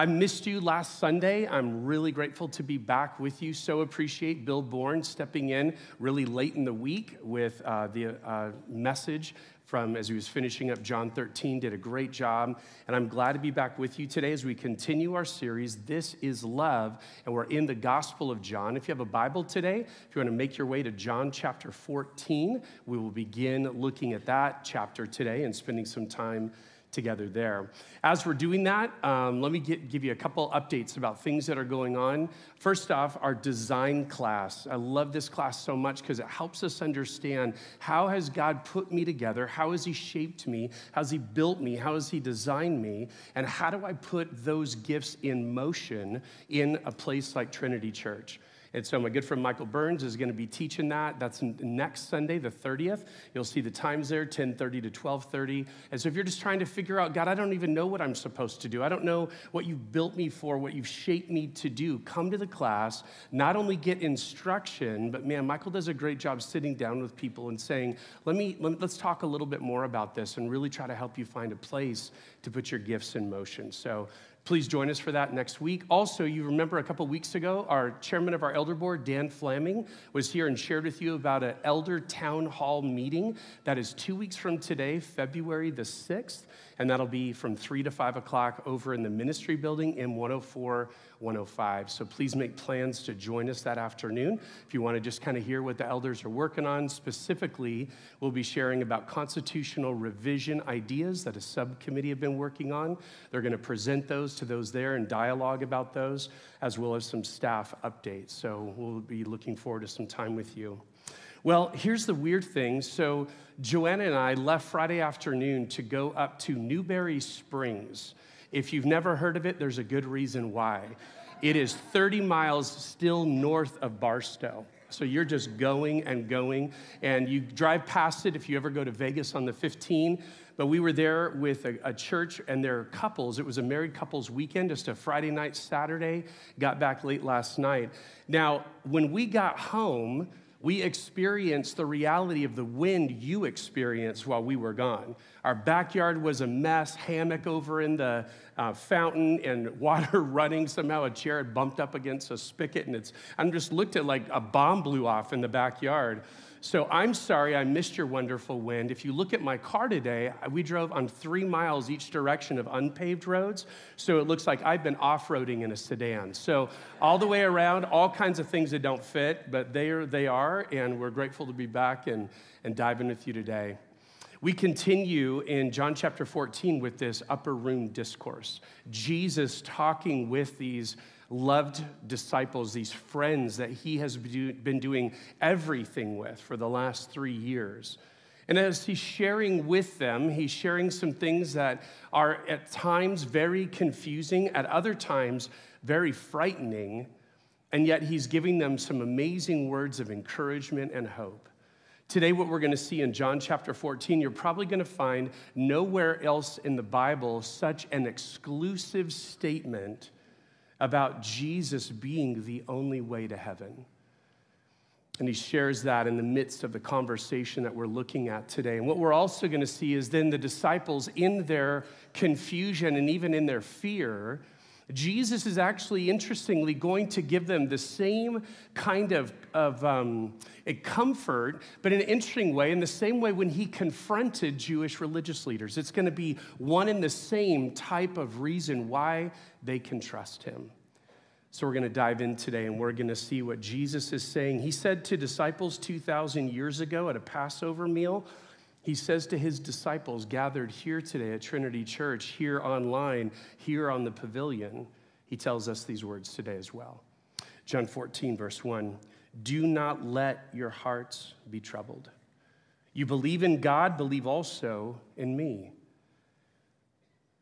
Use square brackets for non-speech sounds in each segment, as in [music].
I missed you last Sunday. I'm really grateful to be back with you. So appreciate Bill Bourne stepping in really late in the week with uh, the uh, message from as he was finishing up John 13, did a great job. And I'm glad to be back with you today as we continue our series, This is Love. And we're in the Gospel of John. If you have a Bible today, if you want to make your way to John chapter 14, we will begin looking at that chapter today and spending some time together there. As we're doing that, um, let me get, give you a couple updates about things that are going on. First off, our design class. I love this class so much because it helps us understand how has God put me together? How has He shaped me? How has He built me? How has He designed me? And how do I put those gifts in motion in a place like Trinity Church? And so my good friend Michael Burns is going to be teaching that. That's next Sunday, the 30th. You'll see the times there, 10:30 to 12:30. And so if you're just trying to figure out, God, I don't even know what I'm supposed to do. I don't know what you've built me for, what you've shaped me to do. Come to the class, not only get instruction, but man, Michael does a great job sitting down with people and saying, let me, let me let's talk a little bit more about this and really try to help you find a place to put your gifts in motion. So Please join us for that next week. Also, you remember a couple weeks ago, our chairman of our elder board, Dan Fleming, was here and shared with you about an elder town hall meeting that is two weeks from today, February the 6th and that'll be from 3 to 5 o'clock over in the ministry building in 104 105. So please make plans to join us that afternoon. If you want to just kind of hear what the elders are working on, specifically, we'll be sharing about constitutional revision ideas that a subcommittee have been working on. They're going to present those to those there and dialogue about those, as well as some staff updates. So we'll be looking forward to some time with you. Well, here's the weird thing. So, Joanna and I left Friday afternoon to go up to Newberry Springs. If you've never heard of it, there's a good reason why. It is 30 miles still north of Barstow. So you're just going and going, and you drive past it if you ever go to Vegas on the 15. But we were there with a, a church and their couples. It was a married couples weekend, just a Friday night, Saturday. Got back late last night. Now, when we got home, we experienced the reality of the wind you experienced while we were gone. Our backyard was a mess, hammock over in the uh, fountain and [laughs] water running. Somehow a chair had bumped up against a spigot, and it's, I'm just looked at like a bomb blew off in the backyard. So I'm sorry I missed your wonderful wind. If you look at my car today, we drove on three miles each direction of unpaved roads. So it looks like I've been off roading in a sedan. So all the way around, all kinds of things that don't fit, but there they are. And we're grateful to be back and, and diving with you today. We continue in John chapter 14 with this upper room discourse. Jesus talking with these loved disciples, these friends that he has been doing everything with for the last three years. And as he's sharing with them, he's sharing some things that are at times very confusing, at other times very frightening, and yet he's giving them some amazing words of encouragement and hope. Today, what we're going to see in John chapter 14, you're probably going to find nowhere else in the Bible such an exclusive statement about Jesus being the only way to heaven. And he shares that in the midst of the conversation that we're looking at today. And what we're also going to see is then the disciples, in their confusion and even in their fear, Jesus is actually, interestingly, going to give them the same kind of, of um, comfort, but in an interesting way, in the same way when he confronted Jewish religious leaders. It's going to be one and the same type of reason why they can trust him. So we're going to dive in today and we're going to see what Jesus is saying. He said to disciples 2,000 years ago at a Passover meal, he says to his disciples gathered here today at Trinity Church, here online, here on the pavilion, he tells us these words today as well. John 14, verse 1 Do not let your hearts be troubled. You believe in God, believe also in me.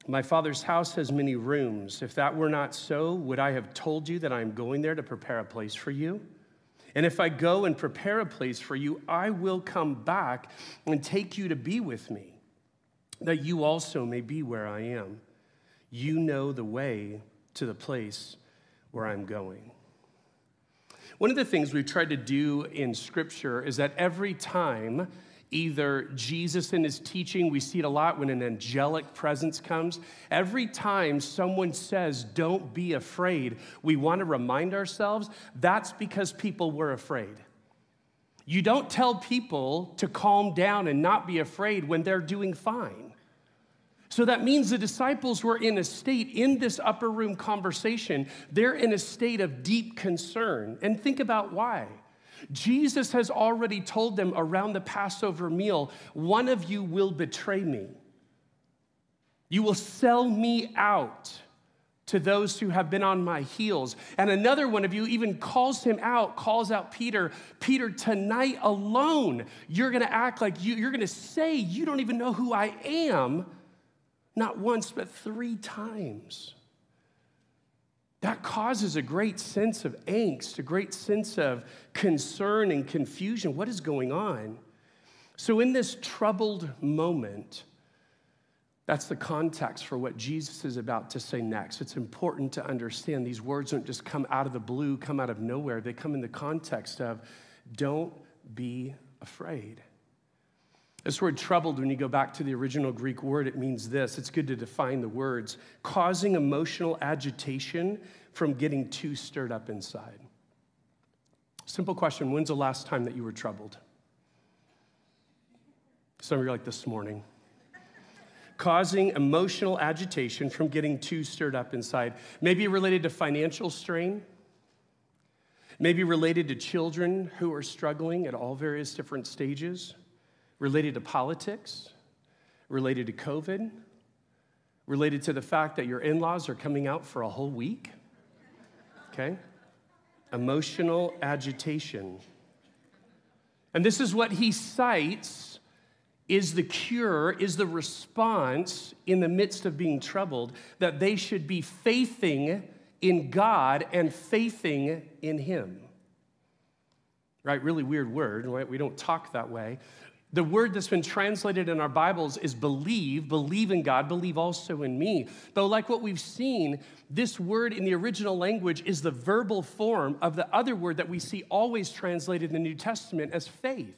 My Father's house has many rooms. If that were not so, would I have told you that I am going there to prepare a place for you? And if I go and prepare a place for you, I will come back and take you to be with me, that you also may be where I am. You know the way to the place where I'm going. One of the things we've tried to do in Scripture is that every time either Jesus in his teaching, we see it a lot when an angelic presence comes. Every time someone says, Don't be afraid, we want to remind ourselves that's because people were afraid. You don't tell people to calm down and not be afraid when they're doing fine. So that means the disciples were in a state in this upper room conversation, they're in a state of deep concern. And think about why. Jesus has already told them around the Passover meal one of you will betray me. You will sell me out to those who have been on my heels. And another one of you even calls him out, calls out Peter, Peter, tonight alone, you're gonna act like you, you're gonna say you don't even know who I am, not once, but three times. That causes a great sense of angst, a great sense of concern and confusion. What is going on? So, in this troubled moment, that's the context for what Jesus is about to say next. It's important to understand these words don't just come out of the blue, come out of nowhere. They come in the context of don't be afraid. This word troubled, when you go back to the original Greek word, it means this. It's good to define the words causing emotional agitation from getting too stirred up inside. Simple question When's the last time that you were troubled? Some of you are like this morning. Causing emotional agitation from getting too stirred up inside. Maybe related to financial strain, maybe related to children who are struggling at all various different stages related to politics, related to COVID, related to the fact that your in laws are coming out for a whole week. Okay? Emotional agitation. And this is what he cites is the cure, is the response in the midst of being troubled, that they should be faithing in God and faithing in Him. Right? Really weird word, right? We don't talk that way. The word that's been translated in our Bibles is believe, believe in God, believe also in me. Though, like what we've seen, this word in the original language is the verbal form of the other word that we see always translated in the New Testament as faith.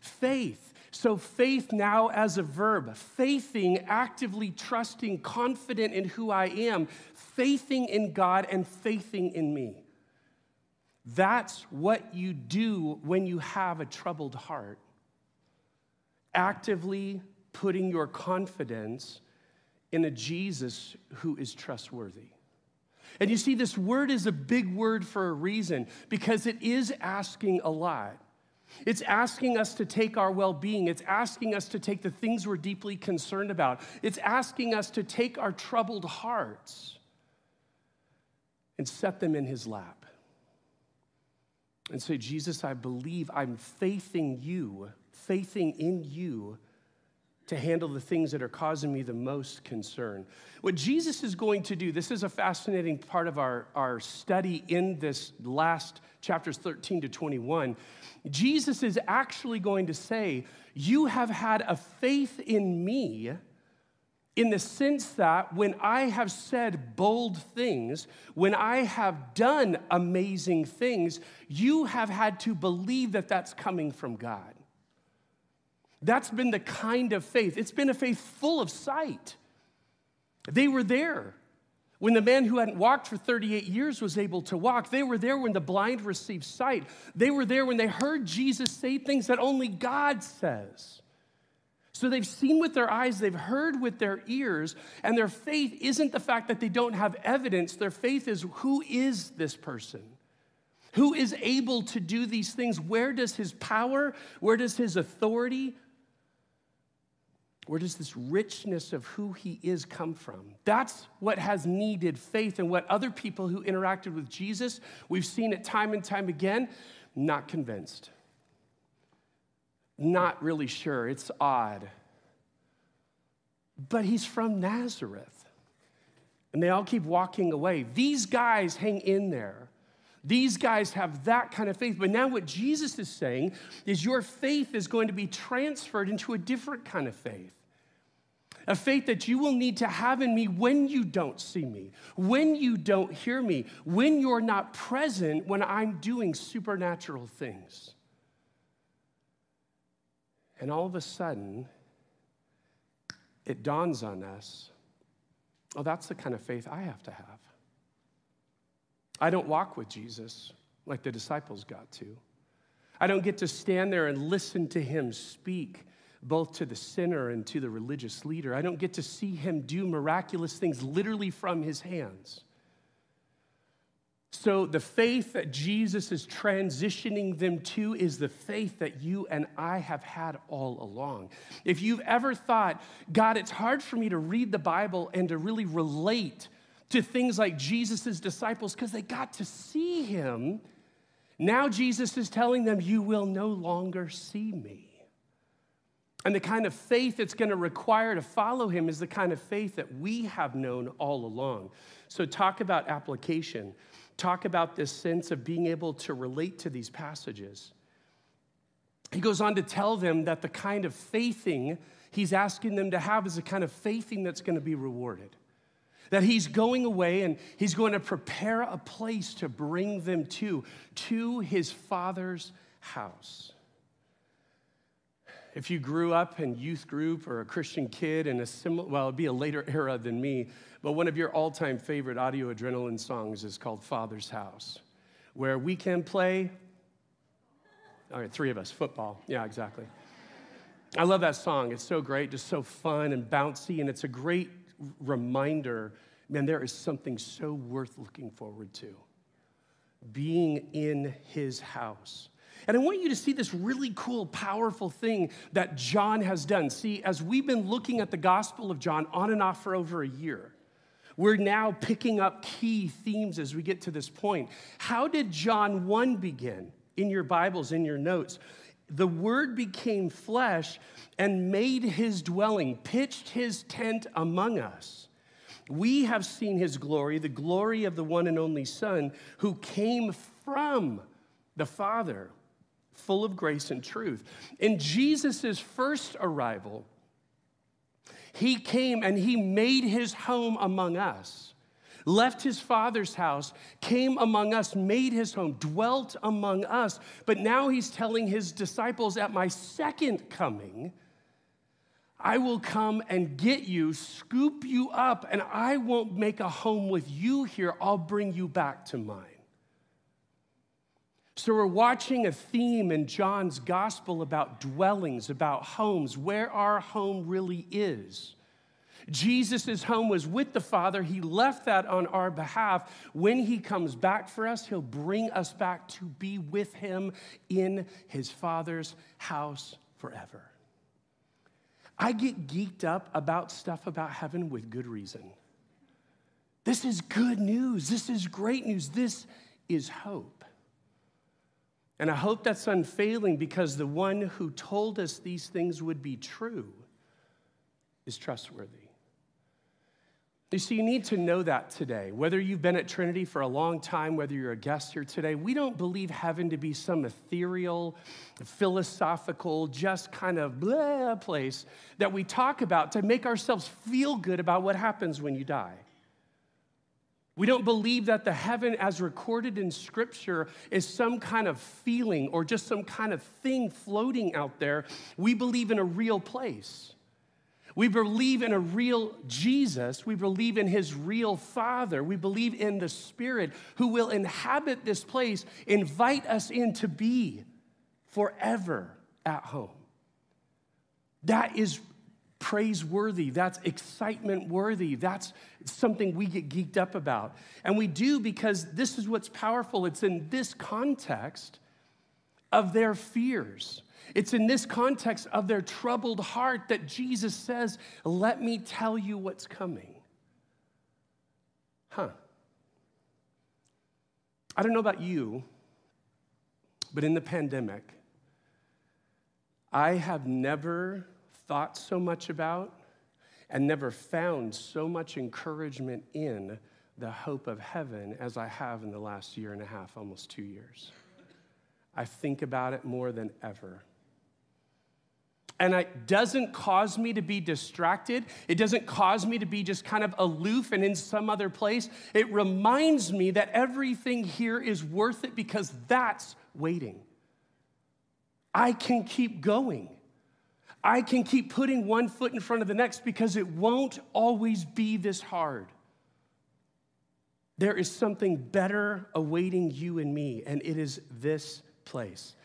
Faith. So, faith now as a verb, faithing, actively trusting, confident in who I am, faithing in God and faithing in me. That's what you do when you have a troubled heart. Actively putting your confidence in a Jesus who is trustworthy. And you see, this word is a big word for a reason because it is asking a lot. It's asking us to take our well being. It's asking us to take the things we're deeply concerned about. It's asking us to take our troubled hearts and set them in His lap and say, Jesus, I believe I'm faithing you, faithing in you to handle the things that are causing me the most concern. What Jesus is going to do, this is a fascinating part of our, our study in this last chapters 13 to 21. Jesus is actually going to say, You have had a faith in me in the sense that when I have said bold things, when I have done amazing things, you have had to believe that that's coming from God. That's been the kind of faith. It's been a faith full of sight. They were there when the man who hadn't walked for 38 years was able to walk. They were there when the blind received sight. They were there when they heard Jesus say things that only God says. So they've seen with their eyes, they've heard with their ears, and their faith isn't the fact that they don't have evidence. Their faith is who is this person? Who is able to do these things? Where does his power, where does his authority, where does this richness of who he is come from? That's what has needed faith, and what other people who interacted with Jesus, we've seen it time and time again, not convinced not really sure. It's odd. But he's from Nazareth. And they all keep walking away. These guys hang in there. These guys have that kind of faith. But now, what Jesus is saying is your faith is going to be transferred into a different kind of faith. A faith that you will need to have in me when you don't see me, when you don't hear me, when you're not present when I'm doing supernatural things. And all of a sudden, it dawns on us oh, that's the kind of faith I have to have. I don't walk with Jesus like the disciples got to. I don't get to stand there and listen to him speak both to the sinner and to the religious leader. I don't get to see him do miraculous things literally from his hands. So, the faith that Jesus is transitioning them to is the faith that you and I have had all along. If you've ever thought, God, it's hard for me to read the Bible and to really relate to things like Jesus' disciples because they got to see him, now Jesus is telling them, You will no longer see me. And the kind of faith it's going to require to follow him is the kind of faith that we have known all along. So, talk about application talk about this sense of being able to relate to these passages. He goes on to tell them that the kind of faithing he's asking them to have is a kind of faithing that's going to be rewarded. That he's going away and he's going to prepare a place to bring them to, to his father's house. If you grew up in youth group or a Christian kid in a similar, well, it'd be a later era than me, but one of your all time favorite audio adrenaline songs is called Father's House, where we can play, all right, three of us, football. Yeah, exactly. I love that song. It's so great, just so fun and bouncy, and it's a great reminder man, there is something so worth looking forward to being in his house. And I want you to see this really cool, powerful thing that John has done. See, as we've been looking at the Gospel of John on and off for over a year, we're now picking up key themes as we get to this point. How did John 1 begin? In your Bibles, in your notes. The Word became flesh and made his dwelling, pitched his tent among us. We have seen his glory, the glory of the one and only Son who came from the Father, full of grace and truth. In Jesus' first arrival, he came and he made his home among us, left his father's house, came among us, made his home, dwelt among us. But now he's telling his disciples, At my second coming, I will come and get you, scoop you up, and I won't make a home with you here. I'll bring you back to mine. So, we're watching a theme in John's gospel about dwellings, about homes, where our home really is. Jesus' home was with the Father. He left that on our behalf. When He comes back for us, He'll bring us back to be with Him in His Father's house forever. I get geeked up about stuff about heaven with good reason. This is good news. This is great news. This is hope. And I hope that's unfailing because the one who told us these things would be true is trustworthy. You see, you need to know that today. Whether you've been at Trinity for a long time, whether you're a guest here today, we don't believe heaven to be some ethereal, philosophical, just kind of blah place that we talk about to make ourselves feel good about what happens when you die. We don't believe that the heaven, as recorded in Scripture, is some kind of feeling or just some kind of thing floating out there. We believe in a real place. We believe in a real Jesus. We believe in his real Father. We believe in the Spirit who will inhabit this place, invite us in to be forever at home. That is praiseworthy. That's excitement worthy. That's something we get geeked up about. And we do because this is what's powerful. It's in this context of their fears. It's in this context of their troubled heart that Jesus says, Let me tell you what's coming. Huh. I don't know about you, but in the pandemic, I have never thought so much about and never found so much encouragement in the hope of heaven as I have in the last year and a half, almost two years. I think about it more than ever. And it doesn't cause me to be distracted. It doesn't cause me to be just kind of aloof and in some other place. It reminds me that everything here is worth it because that's waiting. I can keep going. I can keep putting one foot in front of the next because it won't always be this hard. There is something better awaiting you and me, and it is this place.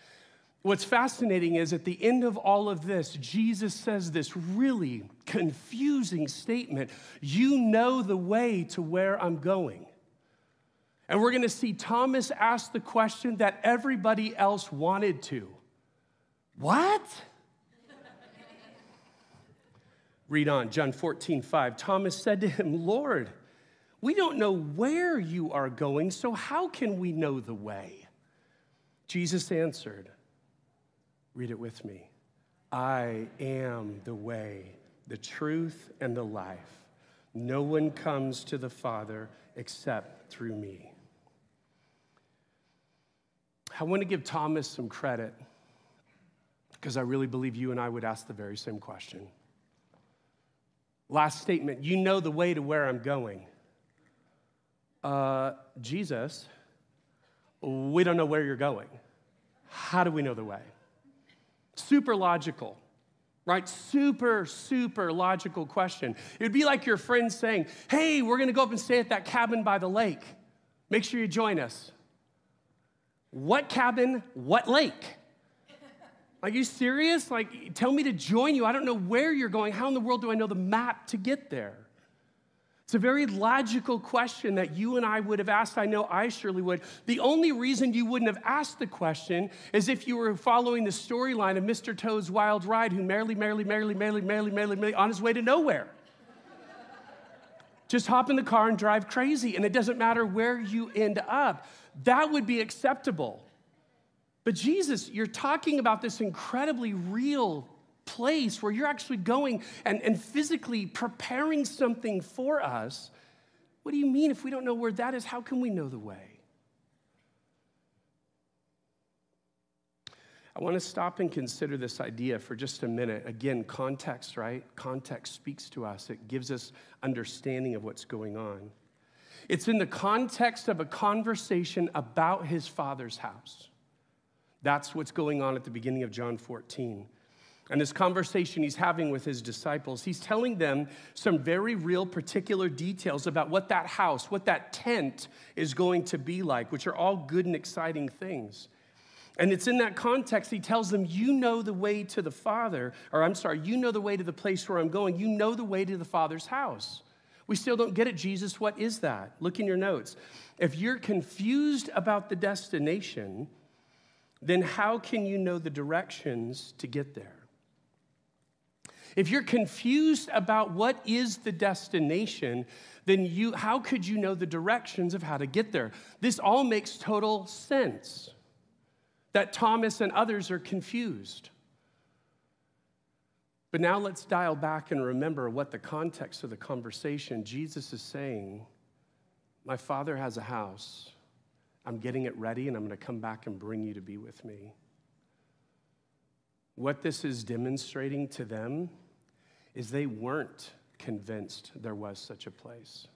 What's fascinating is at the end of all of this, Jesus says this really confusing statement You know the way to where I'm going. And we're to see Thomas ask the question that everybody else wanted to What? Read on, John 14, 5. Thomas said to him, Lord, we don't know where you are going, so how can we know the way? Jesus answered, Read it with me. I am the way, the truth, and the life. No one comes to the Father except through me. I want to give Thomas some credit because I really believe you and I would ask the very same question. Last statement you know the way to where I'm going uh, Jesus, we don't know where you're going. How do we know the way? Super logical, right? Super, super logical question. It would be like your friend saying, Hey, we're gonna go up and stay at that cabin by the lake. Make sure you join us. What cabin? What lake? Are you serious? Like, tell me to join you. I don't know where you're going. How in the world do I know the map to get there? It's a very logical question that you and I would have asked. I know I surely would. The only reason you wouldn't have asked the question is if you were following the storyline of Mr. Toad's Wild Ride, who merrily, merrily, merrily, merrily, merrily, merrily, merrily, on his way to nowhere. Just hop in the car and drive crazy, and it doesn't matter where you end up. That would be acceptable. But Jesus, you're talking about this incredibly real place where you're actually going and, and physically preparing something for us. What do you mean if we don't know where that is? How can we know the way? I want to stop and consider this idea for just a minute. Again, context, right? Context speaks to us, it gives us understanding of what's going on. It's in the context of a conversation about his father's house. That's what's going on at the beginning of John 14 and this conversation he's having with his disciples, he's telling them some very real, particular details about what that house, what that tent is going to be like, which are all good and exciting things. And it's in that context, he tells them, You know the way to the Father, or I'm sorry, you know the way to the place where I'm going. You know the way to the Father's house. We still don't get it, Jesus. What is that? Look in your notes. If you're confused about the destination, then how can you know the directions to get there? If you're confused about what is the destination, then you, how could you know the directions of how to get there? This all makes total sense that Thomas and others are confused. But now let's dial back and remember what the context of the conversation. Jesus is saying, My father has a house. I'm getting it ready, and I'm going to come back and bring you to be with me. What this is demonstrating to them is they weren't convinced there was such a place.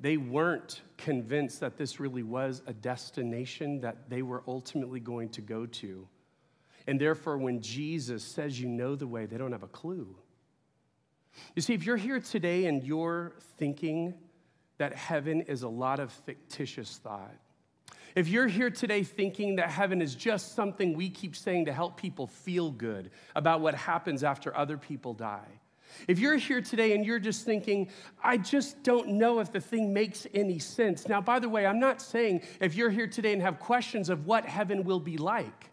They weren't convinced that this really was a destination that they were ultimately going to go to. And therefore, when Jesus says you know the way, they don't have a clue. You see, if you're here today and you're thinking that heaven is a lot of fictitious thought, if you're here today thinking that heaven is just something we keep saying to help people feel good about what happens after other people die, if you're here today and you're just thinking, I just don't know if the thing makes any sense. Now, by the way, I'm not saying if you're here today and have questions of what heaven will be like.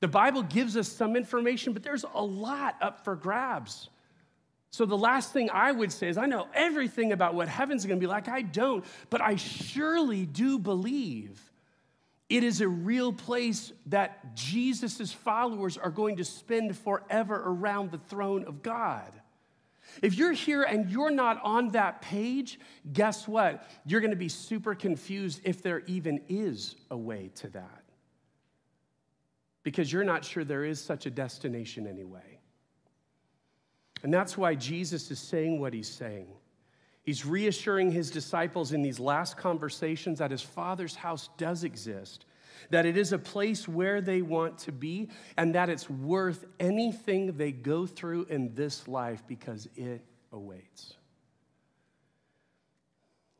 The Bible gives us some information, but there's a lot up for grabs. So, the last thing I would say is I know everything about what heaven's gonna be like. I don't, but I surely do believe it is a real place that Jesus' followers are going to spend forever around the throne of God. If you're here and you're not on that page, guess what? You're going to be super confused if there even is a way to that. Because you're not sure there is such a destination anyway. And that's why Jesus is saying what he's saying. He's reassuring his disciples in these last conversations that his father's house does exist. that it is a place where they want to be, and that it's worth anything they go through in this life because it awaits.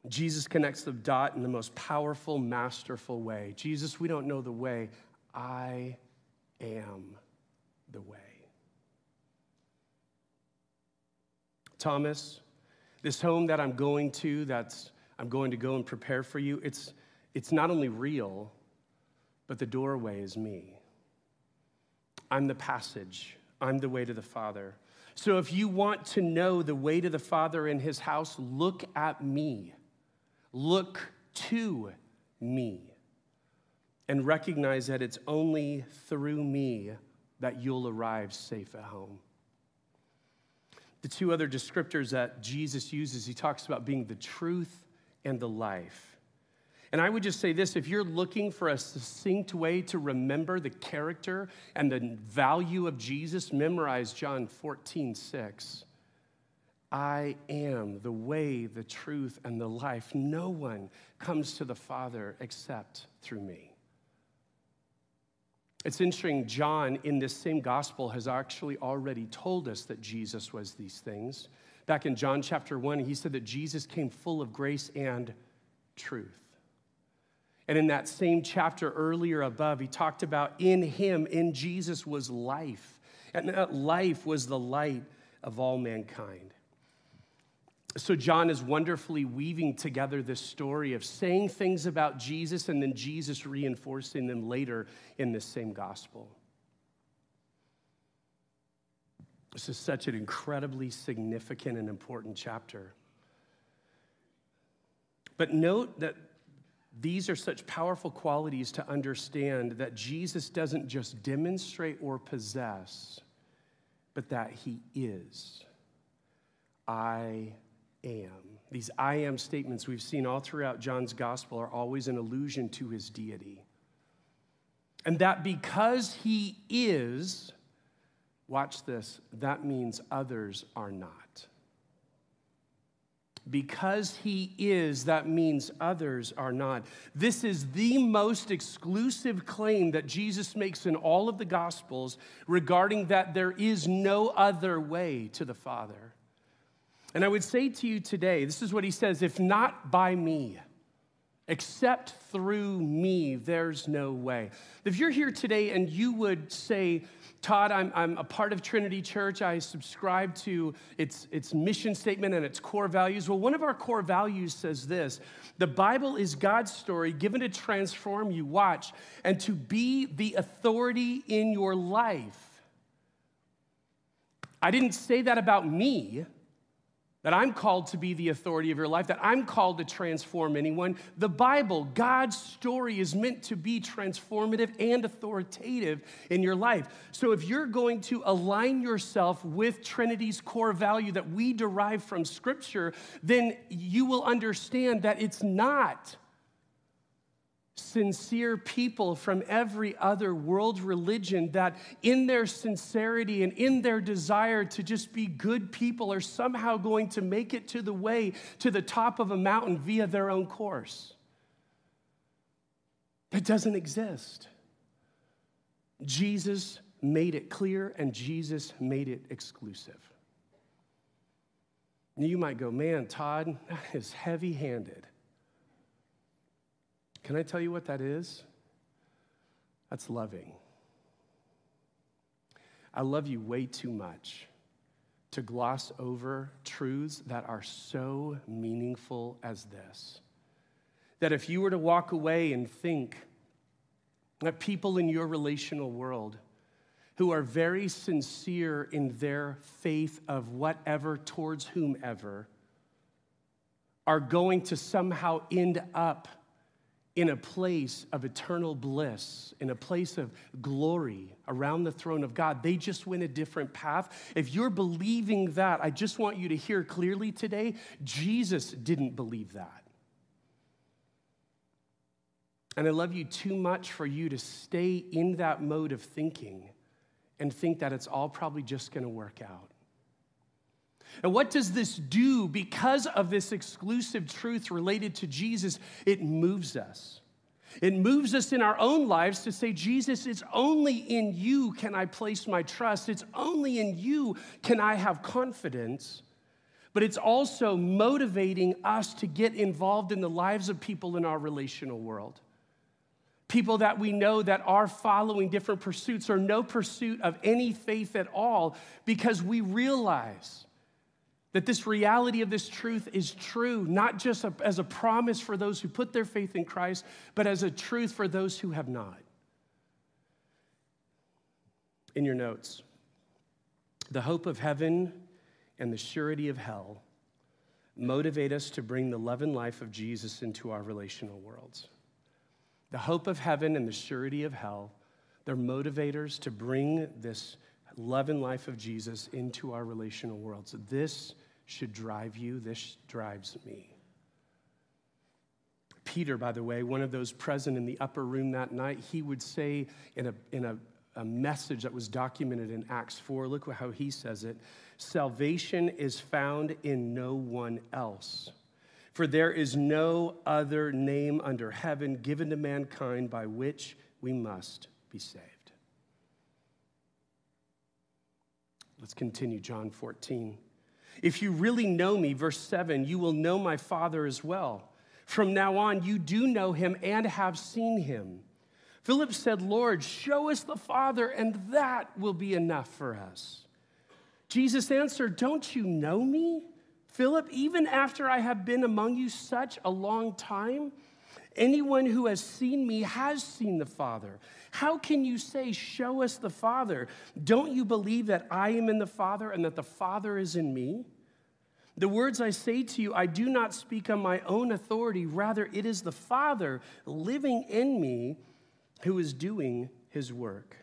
Jesus connects the dot in the most powerful, masterful way. Jesus, we don't know the way. I am the way. Thomas, this home that I'm going to, that's I'm going to go and prepare for you, it's, it's not only real, but the doorway is me. I'm the passage, I'm the way to the Father. So if you want to know the way to the Father in his house, look at me. Look to me. And recognize that it's only through me that you'll arrive safe at home. The two other descriptors that Jesus uses, he talks about being the truth and the life. And I would just say this if you're looking for a succinct way to remember the character and the value of Jesus, memorize John 14, 6. I am the way, the truth, and the life. No one comes to the Father except through me. It's interesting, John in this same gospel has actually already told us that Jesus was these things. Back in John chapter 1, he said that Jesus came full of grace and truth. And in that same chapter earlier above, he talked about in him, in Jesus, was life. And that life was the light of all mankind. So, John is wonderfully weaving together this story of saying things about Jesus and then Jesus reinforcing them later in this same gospel. This is such an incredibly significant and important chapter. But note that these are such powerful qualities to understand that Jesus doesn't just demonstrate or possess, but that he is. I am. These I am statements we've seen all throughout John's gospel are always an allusion to his deity. And that because he is, watch this, that means others are not. Because he is, that means others are not. This is the most exclusive claim that Jesus makes in all of the Gospels regarding that there is no other way to the Father. And I would say to you today, this is what he says if not by me, except through me, there's no way. If you're here today and you would say, Todd, I'm, I'm a part of Trinity Church. I subscribe to its, its mission statement and its core values. Well, one of our core values says this The Bible is God's story given to transform you, watch, and to be the authority in your life. I didn't say that about me that I'm called to be the authority of your life, that I'm called to transform anyone. The Bible, God's story, is meant to be transformative and authoritative in your life. So if you're going to align yourself with Trinity's core value that we derive from Scripture, then you will understand that it's not sincere people from every other world religion that, in their sincerity and in their desire to just be good people, are somehow going to make it to the way to the top of a mountain via their own course. That doesn't exist. Jesus made it clear and Jesus made it exclusive. You might go, man, Todd, that is heavy handed. Can I tell you what that is? That's loving. I love you way too much to gloss over truths that are so meaningful as this. That if you were to walk away and think that people in your relational world who are very sincere in their faith of whatever towards whomever are going to somehow end up in a place of eternal bliss, in a place of glory around the throne of God. They just went a different path. If you're believing that, I just want you to hear clearly today Jesus didn't believe that. And I love you too much for you to stay in that mode of thinking and think that it's all probably just going to work out. And what does this do? Because of this exclusive truth related to Jesus, it moves us. It moves us in our own lives to say, Jesus, it's only in you can I place my trust. It's only in you can I have confidence. But it's also motivating us to get involved in the lives of people in our relational world. People that we know that are following different pursuits or no pursuit of any faith at all because we realize that this reality of this truth is true, not just as a promise for those who put their faith in Christ, but as a truth for those who have not. In your notes, the hope of heaven and the surety of hell motivate us to bring the love and life of Jesus into our relational worlds. The hope of heaven and the surety of hell, they're motivators to bring this love and life of Jesus into our relational worlds. This should drive you. This drives me. Peter, by the way, one of those present in the upper room that night, he would say in a, in a, a message that was documented in Acts 4, look how he says it salvation is found in no one else. For there is no other name under heaven given to mankind by which we must be saved. Let's continue, John 14. If you really know me, verse 7, you will know my Father as well. From now on, you do know him and have seen him. Philip said, Lord, show us the Father, and that will be enough for us. Jesus answered, Don't you know me, Philip, even after I have been among you such a long time? Anyone who has seen me has seen the Father. How can you say, Show us the Father? Don't you believe that I am in the Father and that the Father is in me? The words I say to you, I do not speak on my own authority. Rather, it is the Father living in me who is doing his work.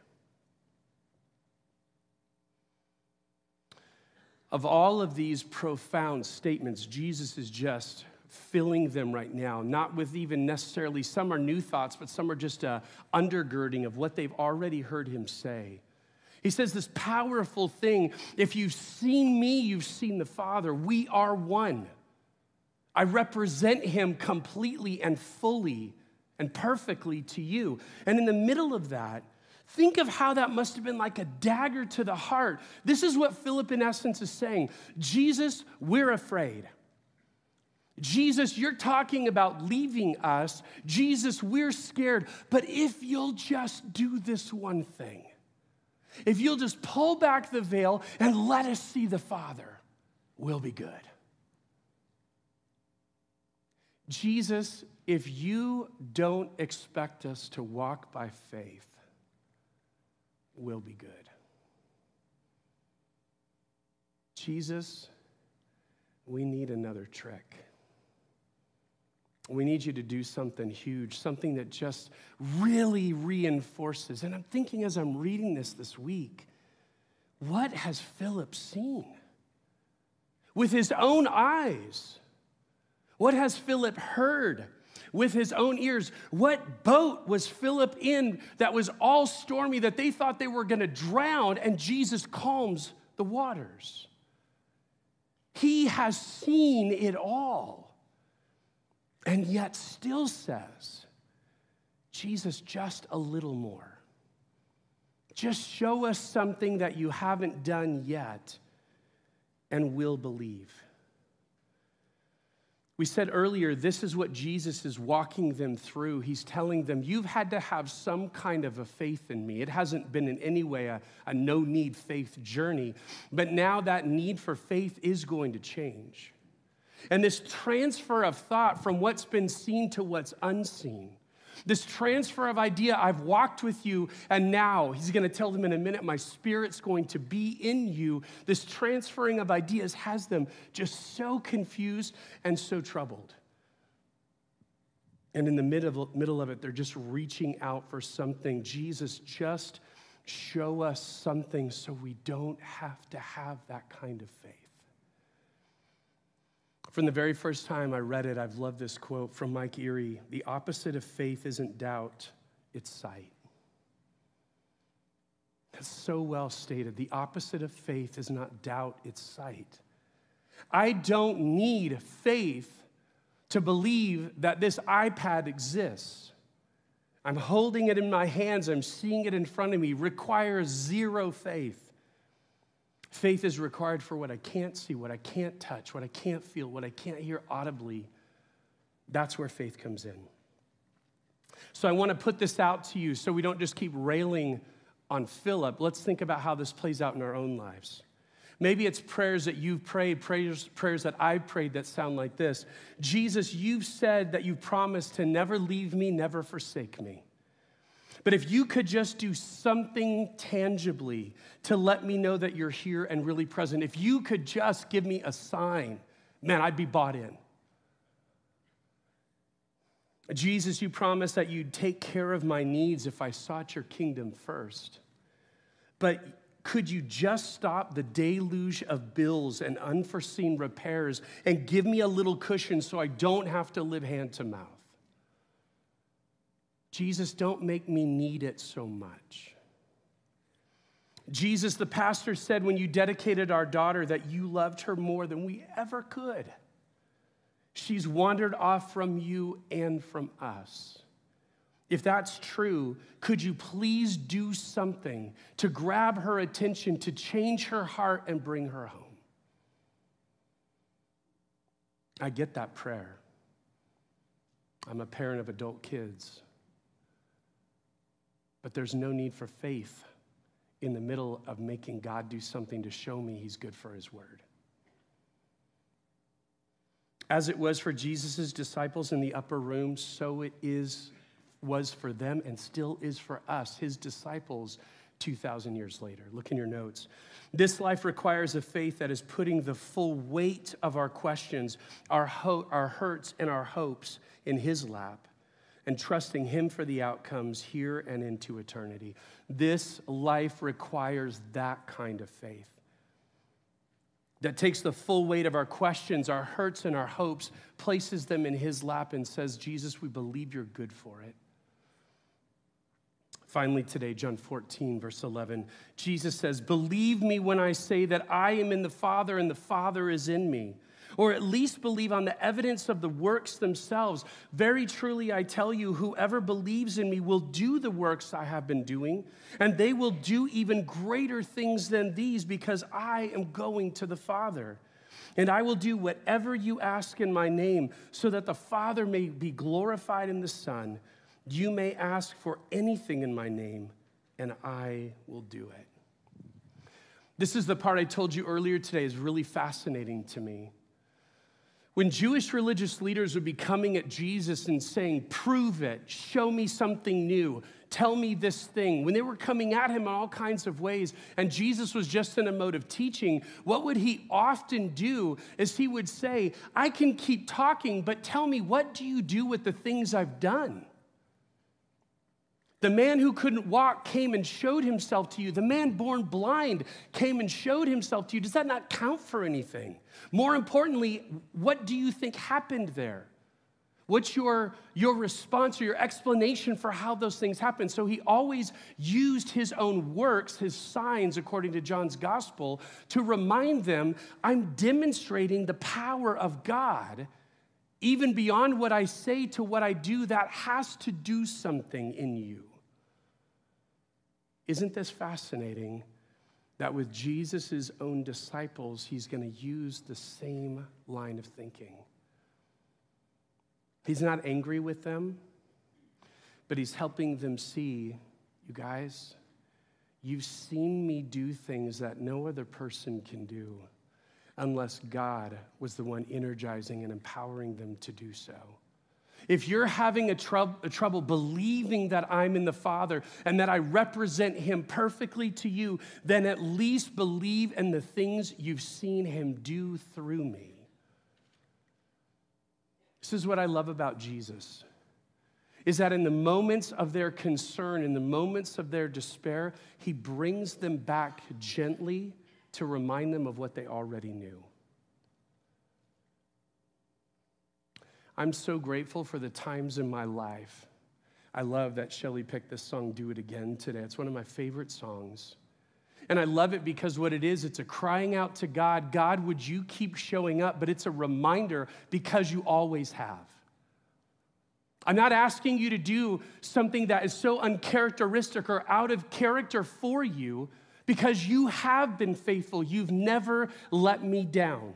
Of all of these profound statements, Jesus is just filling them right now, not with even necessarily, some are new thoughts, but some are just a undergirding of what they've already heard him say. He says this powerful thing if you've seen me, you've seen the Father. We are one. I represent him completely and fully and perfectly to you. And in the middle of that, Think of how that must have been like a dagger to the heart. This is what Philip, in essence, is saying Jesus, we're afraid. Jesus, you're talking about leaving us. Jesus, we're scared. But if you'll just do this one thing, if you'll just pull back the veil and let us see the Father, we'll be good. Jesus, if you don't expect us to walk by faith, we'll be good. Jesus, we need another trick. We need you to do something huge, something that just really reinforces. And I'm thinking as I'm reading this this week, what has Philip seen? With his own eyes. What has Philip heard with his own ears? What boat was Philip in that was all stormy that they thought they were going to drown and Jesus calms the waters? He has seen it all and yet still says, Jesus, just a little more. Just show us something that you haven't done yet, and we'll believe. We said earlier, this is what Jesus is walking them through. He's telling them, You've had to have some kind of a faith in me. It hasn't been in any way a, a no need faith journey, but now that need for faith is going to change. And this transfer of thought from what's been seen to what's unseen, this transfer of idea, I've walked with you, and now he's going to tell them in a minute, my spirit's going to be in you. This transferring of ideas has them just so confused and so troubled. And in the middle of it, they're just reaching out for something. Jesus, just show us something so we don't have to have that kind of faith. From the very first time I read it, I've loved this quote from Mike Erre The opposite of faith isn't doubt, it's sight. That's so well stated. The opposite of faith is not doubt, it's sight. I don't need faith to believe that this iPad exists. I'm holding it in my hands, I'm seeing it in front of me, requires zero faith. Faith is required for what I can't see, what I can't touch, what I can't feel, what I can't hear audibly. That's where faith comes in. So I want to put this out to you so we don't just keep railing on Philip. Let's think about how this plays out in our own lives. Maybe it's prayers that you've prayed, prayers, prayers that I've prayed that sound like this Jesus, you've said that you promised to never leave me, never forsake me. But if you could just do something tangibly to let me know that you're here and really present, if you could just give me a sign, man, I'd be bought in. Jesus, you promised that you'd take care of my needs if I sought your kingdom first. But could you just stop the deluge of bills and unforeseen repairs and give me a little cushion so I don't have to live hand to mouth? Jesus, don't make me need it so much. Jesus, the pastor said when you dedicated our daughter that you loved her more than we ever could. She's wandered off from you and from us. If that's true, could you please do something to grab her attention, to change her heart, and bring her home? I get that prayer. I'm a parent of adult kids. But there's no need for faith in the middle of making God do something to show me he's good for his word. As it was for Jesus' disciples in the upper room, so it is was for them and still is for us, his disciples, 2,000 years later. Look in your notes. This life requires a faith that is putting the full weight of our questions, our, ho- our hurts, and our hopes in his lap and trusting him for the outcomes here and into eternity. This life requires that kind of faith that takes the full weight of our questions, our hurts, and our hopes, places them in his lap, and says, Jesus, we believe you're good for it. Finally, today, John 14, verse 11, Jesus says, Believe me when I say that I am in the Father and the Father is in me. Or at least believe on the evidence of the works themselves. Very truly, I tell you, whoever believes in me will do the works I have been doing, and they will do even greater things than these because I am going to the Father. And I will do whatever you ask in my name, so that the Father may be glorified in the Son. You may ask for anything in my name, and I will do it. This is the part I told you earlier today is really fascinating to me. When Jewish religious leaders would be coming at Jesus and saying, Prove it, show me something new, tell me this thing, when they were coming at him in all kinds of ways, and Jesus was just in a mode of teaching, what would he often do is he would say, I can keep talking, but tell me, what do you do with the things I've done? The man who couldn't walk came and showed himself to you. The man born blind came and showed himself to you. Does that not count for anything? More importantly, what do you think happened there? What's your, your response or your explanation for how those things happen? So he always used his own works, his signs, according to John's gospel, to remind them I'm demonstrating the power of God. Even beyond what I say to what I do, that has to do something in you. Isn't this fascinating that with Jesus' own disciples, he's going to use the same line of thinking? He's not angry with them, but he's helping them see, you guys, you've seen me do things that no other person can do unless God was the one energizing and empowering them to do so. If you're having a, a trouble believing that I'm in the Father and that I represent Him perfectly to you, then at least believe in the things you've seen Him do through me. This is what I love about Jesus. Is that in the moments of their concern, in the moments of their despair, he brings them back gently to remind them of what they already knew. I'm so grateful for the times in my life. I love that Shelly picked this song, Do It Again, today. It's one of my favorite songs. And I love it because what it is, it's a crying out to God God, would you keep showing up? But it's a reminder because you always have. I'm not asking you to do something that is so uncharacteristic or out of character for you because you have been faithful. You've never let me down.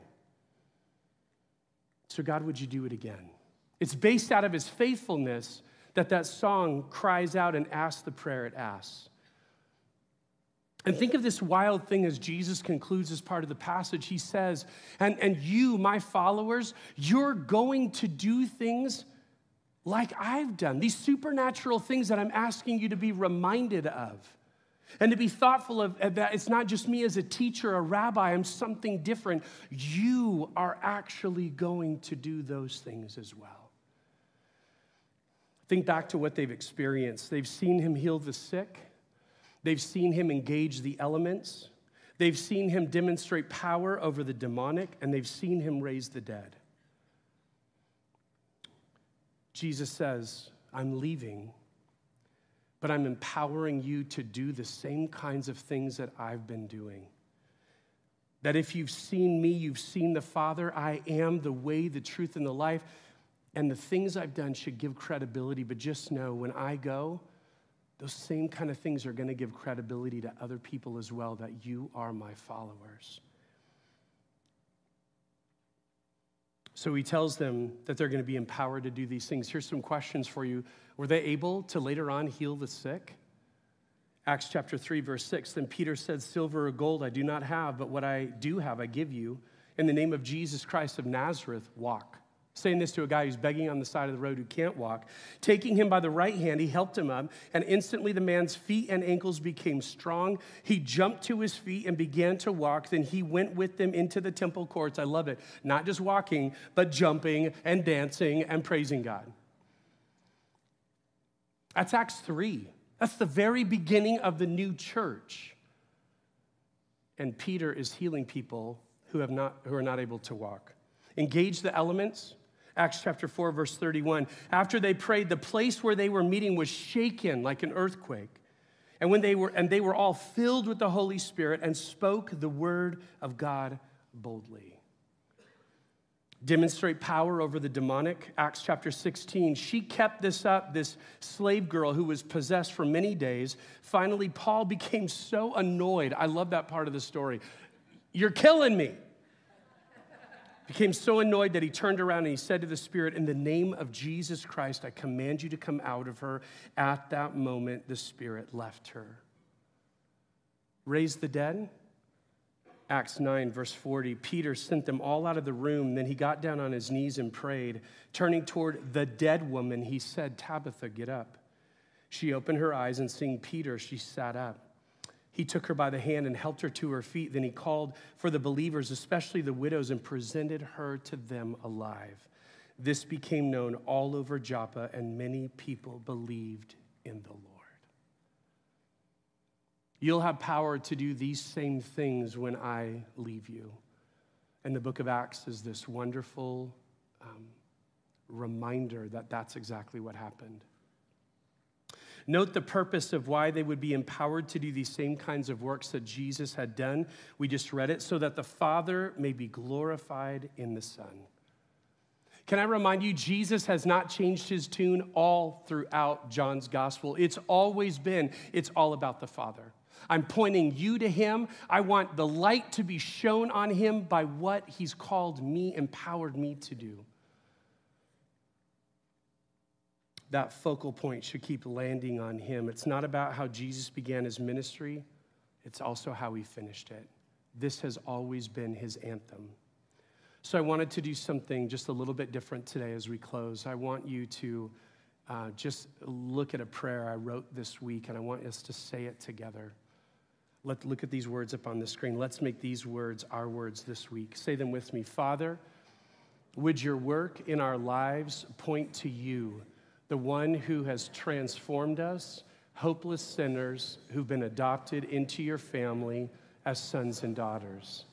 So, God, would you do it again? It's based out of his faithfulness that that song cries out and asks the prayer it asks. And think of this wild thing as Jesus concludes this part of the passage. He says, and, and you, my followers, you're going to do things like I've done, these supernatural things that I'm asking you to be reminded of. And to be thoughtful of that it's not just me as a teacher, a rabbi, I'm something different. You are actually going to do those things as well. Think back to what they've experienced. They've seen him heal the sick, they've seen him engage the elements, they've seen him demonstrate power over the demonic, and they've seen him raise the dead. Jesus says, I'm leaving but I'm empowering you to do the same kinds of things that I've been doing. That if you've seen me, you've seen the Father. I am the way, the truth, and the life. And the things I've done should give credibility, but just know when I go, those same kind of things are going to give credibility to other people as well that you are my followers. So he tells them that they're going to be empowered to do these things. Here's some questions for you. Were they able to later on heal the sick? Acts chapter 3, verse 6. Then Peter said, Silver or gold I do not have, but what I do have I give you. In the name of Jesus Christ of Nazareth, walk saying this to a guy who's begging on the side of the road who can't walk. Taking him by the right hand, he helped him up, and instantly the man's feet and ankles became strong. He jumped to his feet and began to walk. Then he went with them into the temple courts. I love it. Not just walking, but jumping and dancing and praising God. That's Acts 3. That's the very beginning of the new church. And Peter is healing people who, have not, who are not able to walk. Engage the elements Acts chapter 4, verse 31. After they prayed, the place where they were meeting was shaken like an earthquake. And when they were and they were all filled with the Holy Spirit and spoke the word of God boldly. Demonstrate power over the demonic. Acts chapter 16. She kept this up, this slave girl who was possessed for many days. Finally, Paul [laughs] became so annoyed. I love that part of the story. You're killing me became so annoyed that he turned around and he said to the Spirit, In the name of Jesus Christ, I command you to come out of her. At that moment, the Spirit left her. Raise the dead? Acts 9, verse 40, Peter sent them all out of the room. Then he got down on his knees and prayed. Turning toward the dead woman, he said, Tabitha, get up. She opened her eyes, and seeing Peter, she sat up. He took her by the hand and helped her to her feet. Then he called for the believers, especially the widows, and presented her to them alive. This became known all over Joppa, and many people believed in the Lord. You'll have power to do these same things when I leave you. And the book of Acts is this wonderful um, reminder that that's exactly what happened. Note the purpose of why they would be empowered to do these same kinds of works that Jesus had done. We just read it so that the Father may be glorified in the Son. Can I remind you, Jesus has not changed his tune all throughout John's gospel. It's always been, it's all about the Father. I'm pointing you to him. I want the light to be shown on him by what he's called me, empowered me to do. that focal point should keep landing on him. It's not about how Jesus began his ministry, it's also how he finished it. This has always been his anthem. So I wanted to do something just a little bit different today as we close. I want you to uh, just look at a prayer I wrote this week, and I want us to say it together. Let's look at these words up on the screen. Let's make these words our words this week. Say them with me. Father, would your work in our lives point to you? the one who has transformed us, hopeless sinners who've been adopted into your family as sons and daughters.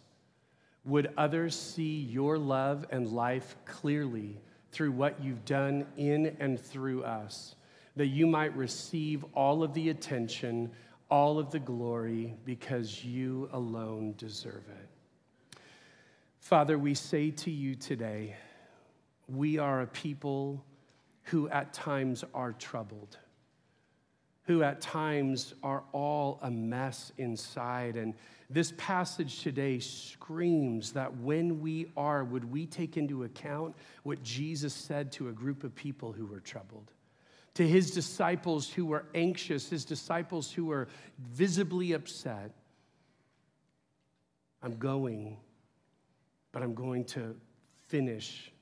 Would others see your love and life clearly through what you've done in and through us, that you might receive all of the attention, all of the glory, because you alone deserve it. Father, we say to you today, we are a people who at times are troubled, who at times are all a mess inside. And this passage today screams that when we are, would we take into account what Jesus said to a group of people who were troubled? To his disciples who were anxious, his disciples who were visibly upset. I'm going, but I'm going to finish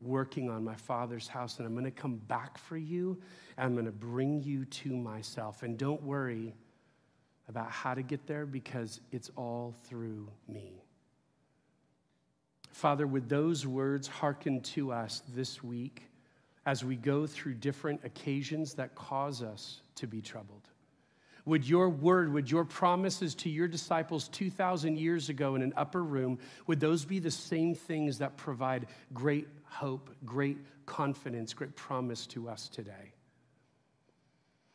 working on my father's house, and I'm going to come back for you, and I'm going to bring you to myself. And don't worry about how to get there because it's all through me. Father, would those words hearken to us this week as we go through different occasions that cause us to be troubled? Would your word, would your promises to your disciples 2,000 years ago in an upper room, would those be the same things that provide great hope, great confidence, great promise to us today?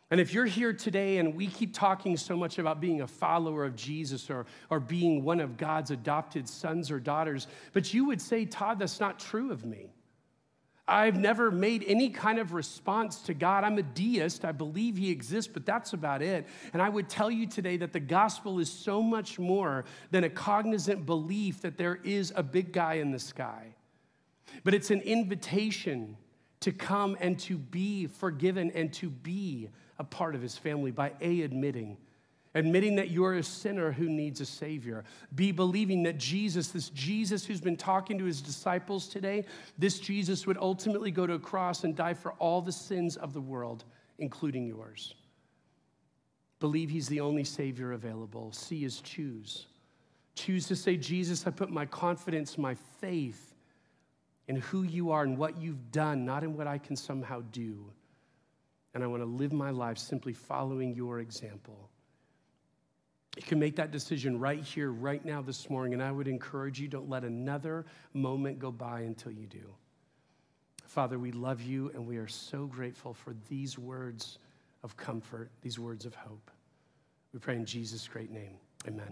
And if you're here today and we keep talking so much about being a follower of Jesus or, or being one of God's adopted sons or daughters, but you would say, Todd, that's not true of me. I've never made any kind of response to God. I'm a deist. I believe He exists, but that's about it. And I would tell you today that the gospel is so much more than a cognizant belief that there is a big guy in the sky. But it's an invitation to come and to be forgiven and to be a part of His family by A, admitting admitting that you're a sinner who needs a Savior. Be believing that Jesus, this Jesus who's been talking to his disciples today, this Jesus would ultimately go to a cross and die for all the sins of the world, including yours. Believe he's the only Savior available. C is choose. Choose to say, Jesus, I put my confidence, my faith in who you are and what you've done, not in what I can somehow do. And I want to live my life simply following your example. You can make that decision right here, right now, this morning, and I would encourage you don't let another moment go by until you do. Father, we love you and we are so grateful for these words of comfort, these words of hope. We pray in Jesus' great name. Amen.